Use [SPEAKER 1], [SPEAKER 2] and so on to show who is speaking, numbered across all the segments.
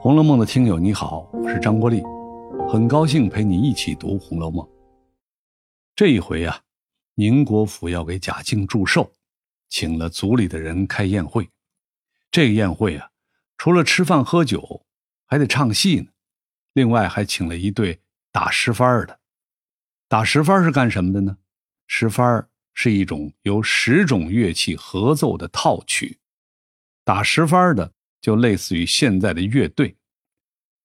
[SPEAKER 1] 《红楼梦》的听友你好，我是张国立，很高兴陪你一起读《红楼梦》。这一回啊，宁国府要给贾敬祝寿，请了族里的人开宴会。这个宴会啊，除了吃饭喝酒，还得唱戏呢。另外还请了一对打十番的。打十番是干什么的呢？十番是一种由十种乐器合奏的套曲。打十番的。就类似于现在的乐队，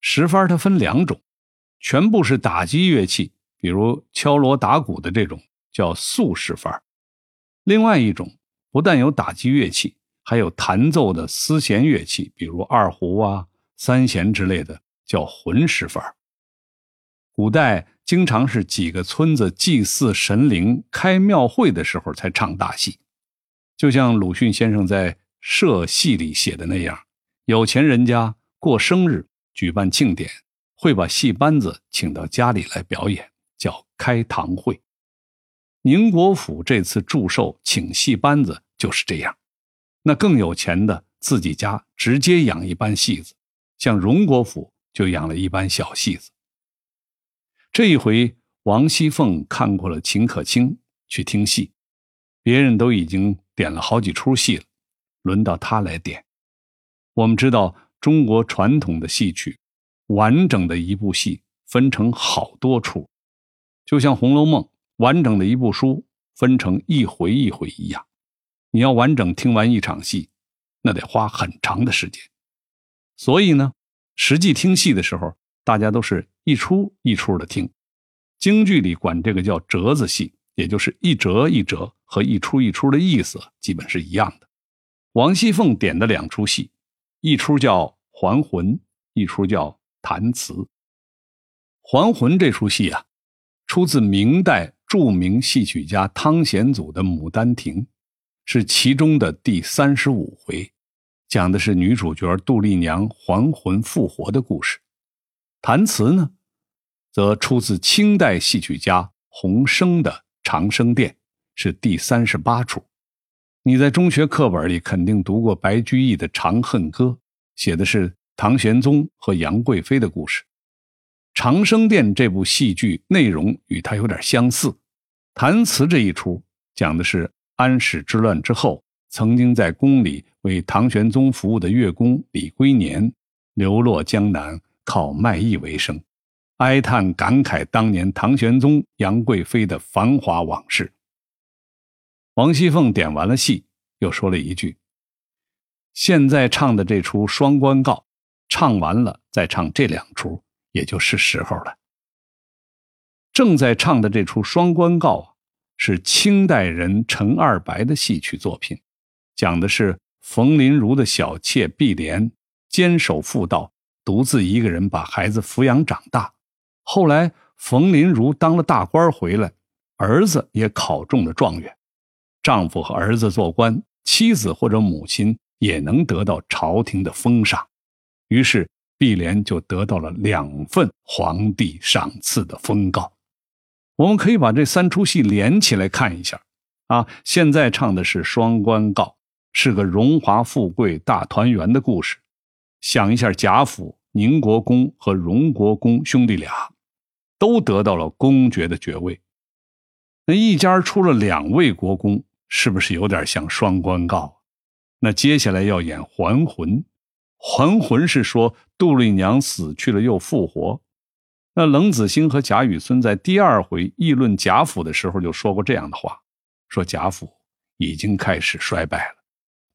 [SPEAKER 1] 十番它分两种，全部是打击乐器，比如敲锣打鼓的这种叫素十番；另外一种不但有打击乐器，还有弹奏的丝弦乐器，比如二胡啊、三弦之类的，叫魂十番。古代经常是几个村子祭祀神灵、开庙会的时候才唱大戏，就像鲁迅先生在《社戏》里写的那样。有钱人家过生日举办庆典，会把戏班子请到家里来表演，叫开堂会。宁国府这次祝寿请戏班子就是这样。那更有钱的自己家直接养一班戏子，像荣国府就养了一班小戏子。这一回王熙凤看过了秦可卿去听戏，别人都已经点了好几出戏了，轮到她来点。我们知道，中国传统的戏曲，完整的一部戏分成好多出，就像《红楼梦》完整的一部书分成一回一回一样。你要完整听完一场戏，那得花很长的时间。所以呢，实际听戏的时候，大家都是一出一出的听。京剧里管这个叫折子戏，也就是一折一折和一出一出的意思基本是一样的。王熙凤点的两出戏。一出叫《还魂》，一出叫《弹词》。《还魂》这出戏啊，出自明代著名戏曲家汤显祖的《牡丹亭》，是其中的第三十五回，讲的是女主角杜丽娘还魂复活的故事。《弹词》呢，则出自清代戏曲家洪升的《长生殿》，是第三十八出。你在中学课本里肯定读过白居易的《长恨歌》，写的是唐玄宗和杨贵妃的故事。《长生殿》这部戏剧内容与它有点相似。弹词这一出讲的是安史之乱之后，曾经在宫里为唐玄宗服务的乐工李龟年，流落江南，靠卖艺为生，哀叹感慨当年唐玄宗、杨贵妃的繁华往事。王熙凤点完了戏，又说了一句：“现在唱的这出《双关告》，唱完了再唱这两出，也就是时候了。”正在唱的这出《双关告》啊，是清代人陈二白的戏曲作品，讲的是冯麟如的小妾碧莲坚守妇道，独自一个人把孩子抚养长大。后来冯麟如当了大官回来，儿子也考中了状元。丈夫和儿子做官，妻子或者母亲也能得到朝廷的封赏，于是碧莲就得到了两份皇帝赏赐的封告。我们可以把这三出戏连起来看一下，啊，现在唱的是《双关告》，是个荣华富贵大团圆的故事。想一下，贾府宁国公和荣国公兄弟俩，都得到了公爵的爵位，那一家出了两位国公。是不是有点像双关告？那接下来要演还魂，还魂是说杜丽娘死去了又复活。那冷子兴和贾雨村在第二回议论贾府的时候就说过这样的话，说贾府已经开始衰败了，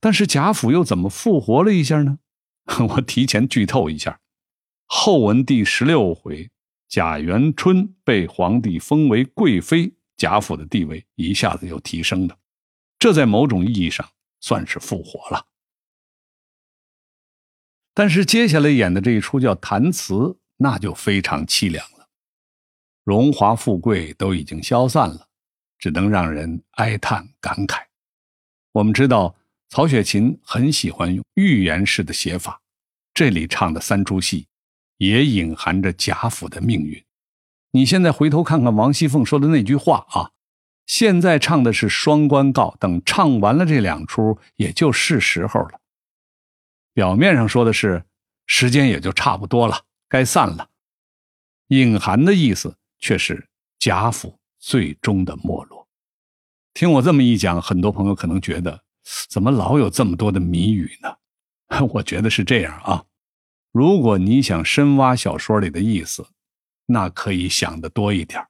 [SPEAKER 1] 但是贾府又怎么复活了一下呢？我提前剧透一下，后文第十六回，贾元春被皇帝封为贵妃，贾府的地位一下子又提升了。这在某种意义上算是复活了，但是接下来演的这一出叫弹词，那就非常凄凉了。荣华富贵都已经消散了，只能让人哀叹感慨。我们知道曹雪芹很喜欢用寓言式的写法，这里唱的三出戏也隐含着贾府的命运。你现在回头看看王熙凤说的那句话啊。现在唱的是《双关告》，等唱完了这两出，也就是时候了。表面上说的是时间也就差不多了，该散了。隐含的意思却是贾府最终的没落。听我这么一讲，很多朋友可能觉得，怎么老有这么多的谜语呢？我觉得是这样啊。如果你想深挖小说里的意思，那可以想的多一点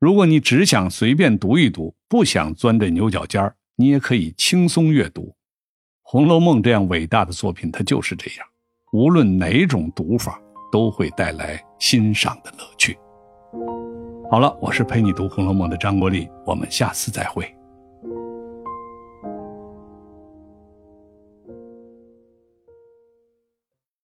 [SPEAKER 1] 如果你只想随便读一读，不想钻这牛角尖儿，你也可以轻松阅读《红楼梦》这样伟大的作品。它就是这样，无论哪种读法，都会带来欣赏的乐趣。好了，我是陪你读《红楼梦》的张国立，我们下次再会。